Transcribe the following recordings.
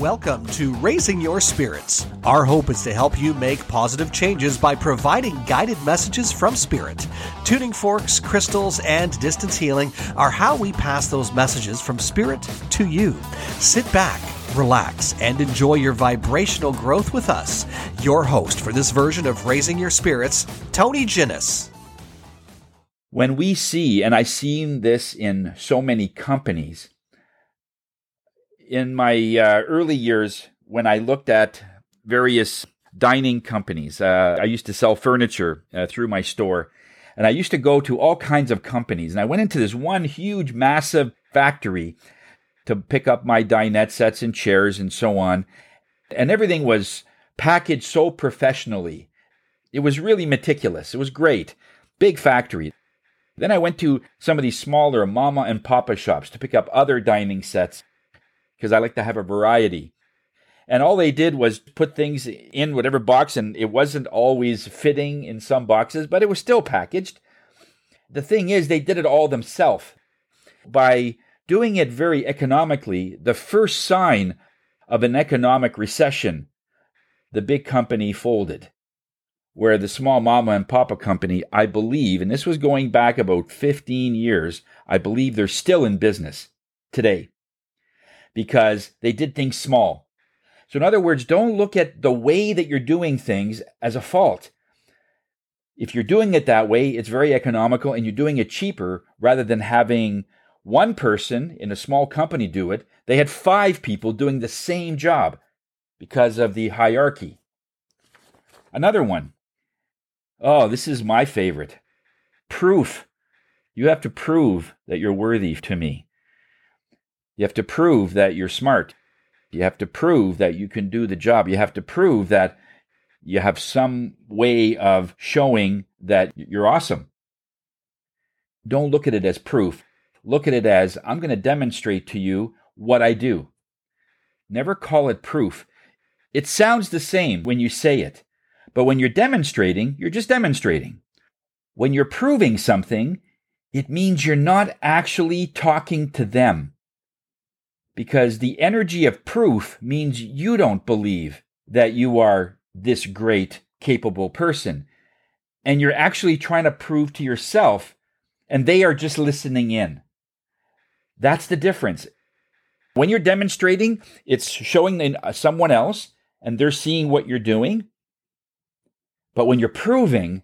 Welcome to Raising Your Spirits. Our hope is to help you make positive changes by providing guided messages from Spirit. Tuning forks, crystals, and distance healing are how we pass those messages from Spirit to you. Sit back, relax, and enjoy your vibrational growth with us. Your host for this version of Raising Your Spirits, Tony Ginnis. When we see, and I've seen this in so many companies, in my uh, early years, when I looked at various dining companies, uh, I used to sell furniture uh, through my store. And I used to go to all kinds of companies. And I went into this one huge, massive factory to pick up my dinette sets and chairs and so on. And everything was packaged so professionally. It was really meticulous. It was great. Big factory. Then I went to some of these smaller mama and papa shops to pick up other dining sets because I like to have a variety. And all they did was put things in whatever box, and it wasn't always fitting in some boxes, but it was still packaged. The thing is, they did it all themselves. By doing it very economically, the first sign of an economic recession, the big company folded. Where the small mama and papa company, I believe, and this was going back about 15 years, I believe they're still in business today because they did things small. So, in other words, don't look at the way that you're doing things as a fault. If you're doing it that way, it's very economical and you're doing it cheaper rather than having one person in a small company do it. They had five people doing the same job because of the hierarchy. Another one. Oh, this is my favorite. Proof. You have to prove that you're worthy to me. You have to prove that you're smart. You have to prove that you can do the job. You have to prove that you have some way of showing that you're awesome. Don't look at it as proof. Look at it as I'm going to demonstrate to you what I do. Never call it proof. It sounds the same when you say it, but when you're demonstrating, you're just demonstrating. When you're proving something, it means you're not actually talking to them because the energy of proof means you don't believe that you are this great, capable person. And you're actually trying to prove to yourself, and they are just listening in. That's the difference. When you're demonstrating, it's showing uh, someone else, and they're seeing what you're doing. But when you're proving,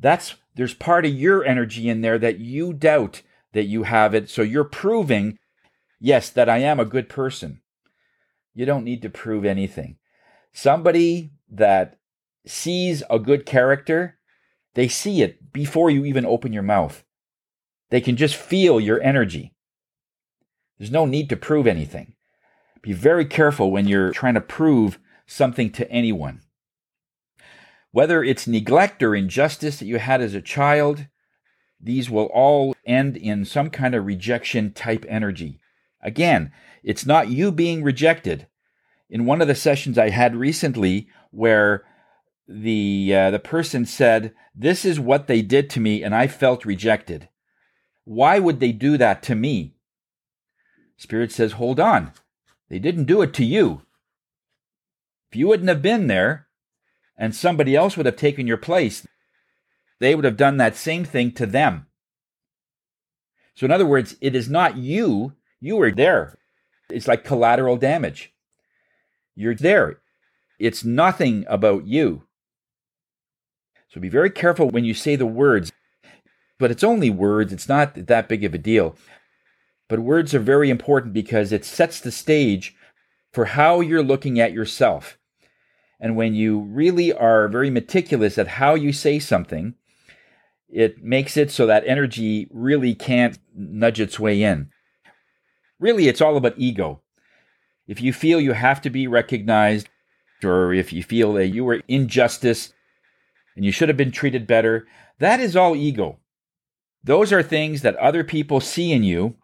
that's there's part of your energy in there that you doubt that you have it. So you're proving Yes, that I am a good person. You don't need to prove anything. Somebody that sees a good character, they see it before you even open your mouth. They can just feel your energy. There's no need to prove anything. Be very careful when you're trying to prove something to anyone. Whether it's neglect or injustice that you had as a child, these will all end in some kind of rejection type energy. Again, it's not you being rejected. In one of the sessions I had recently, where the uh, the person said, "This is what they did to me, and I felt rejected. Why would they do that to me?" Spirit says, "Hold on, they didn't do it to you. If you wouldn't have been there, and somebody else would have taken your place, they would have done that same thing to them." So, in other words, it is not you you were there. It's like collateral damage. You're there. It's nothing about you. So be very careful when you say the words. But it's only words, it's not that big of a deal. But words are very important because it sets the stage for how you're looking at yourself. And when you really are very meticulous at how you say something, it makes it so that energy really can't nudge its way in. Really, it's all about ego. If you feel you have to be recognized, or if you feel that you were injustice and you should have been treated better, that is all ego. Those are things that other people see in you,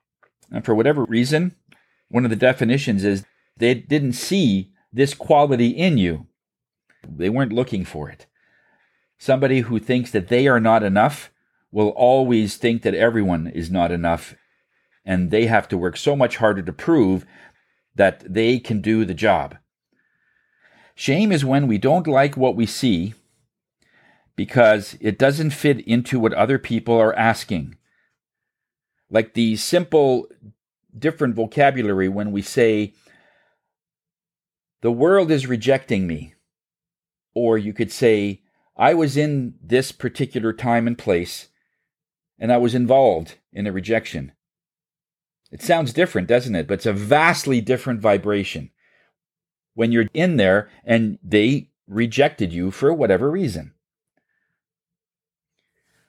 and for whatever reason, one of the definitions is they didn't see this quality in you. They weren't looking for it. Somebody who thinks that they are not enough will always think that everyone is not enough and they have to work so much harder to prove that they can do the job. Shame is when we don't like what we see because it doesn't fit into what other people are asking. Like the simple, different vocabulary when we say, the world is rejecting me. Or you could say, I was in this particular time and place, and I was involved in a rejection. It sounds different, doesn't it? But it's a vastly different vibration when you're in there and they rejected you for whatever reason.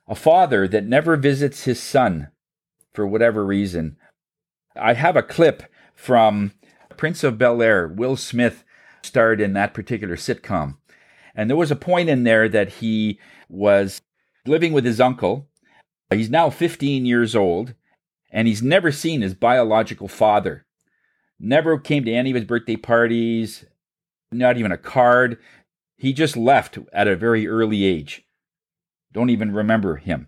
A father that never visits his son for whatever reason. I have a clip from Prince of Bel Air. Will Smith starred in that particular sitcom. And there was a point in there that he was living with his uncle. He's now 15 years old, and he's never seen his biological father. Never came to any of his birthday parties, not even a card. He just left at a very early age. Don't even remember him.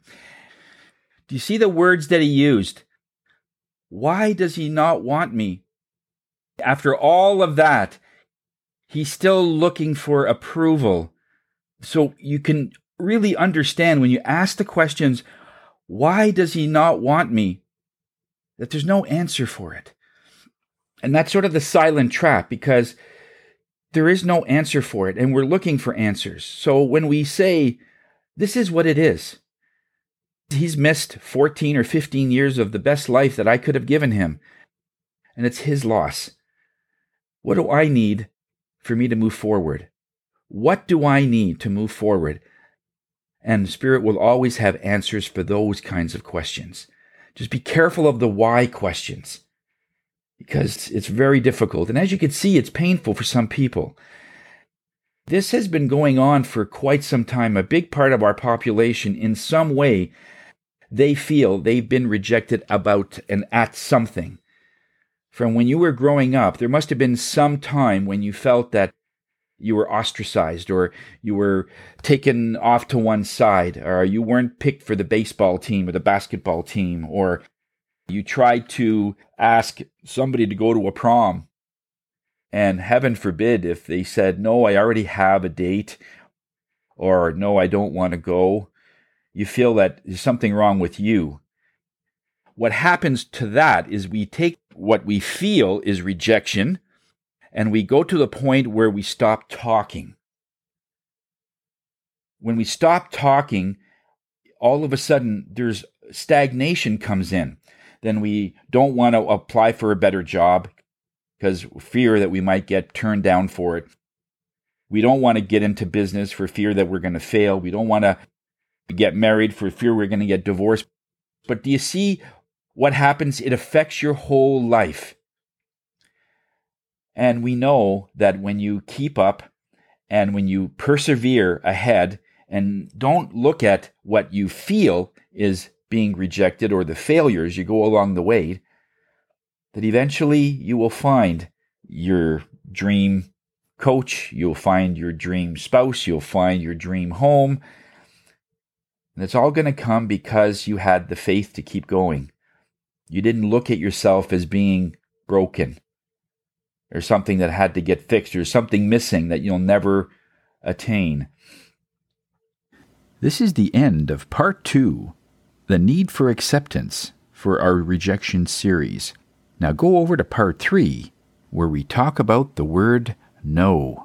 Do you see the words that he used? Why does he not want me? After all of that, he's still looking for approval. So you can really understand when you ask the questions, why does he not want me? That there's no answer for it. And that's sort of the silent trap because there is no answer for it, and we're looking for answers. So when we say, this is what it is, he's missed 14 or 15 years of the best life that I could have given him, and it's his loss. What do I need for me to move forward? What do I need to move forward? And Spirit will always have answers for those kinds of questions. Just be careful of the why questions because it's very difficult. And as you can see, it's painful for some people. This has been going on for quite some time. A big part of our population, in some way, they feel they've been rejected about and at something. From when you were growing up, there must have been some time when you felt that you were ostracized or you were taken off to one side or you weren't picked for the baseball team or the basketball team or you tried to ask somebody to go to a prom, and heaven forbid if they said, No, I already have a date, or No, I don't want to go, you feel that there's something wrong with you. What happens to that is we take what we feel is rejection and we go to the point where we stop talking. When we stop talking, all of a sudden there's stagnation comes in then we don't want to apply for a better job because fear that we might get turned down for it. We don't want to get into business for fear that we're going to fail. We don't want to get married for fear we're going to get divorced. But do you see what happens? It affects your whole life. And we know that when you keep up and when you persevere ahead and don't look at what you feel is being rejected or the failures you go along the way, that eventually you will find your dream coach, you'll find your dream spouse, you'll find your dream home. And it's all going to come because you had the faith to keep going. You didn't look at yourself as being broken or something that had to get fixed or something missing that you'll never attain. This is the end of part two the need for acceptance for our rejection series. Now go over to part three, where we talk about the word no.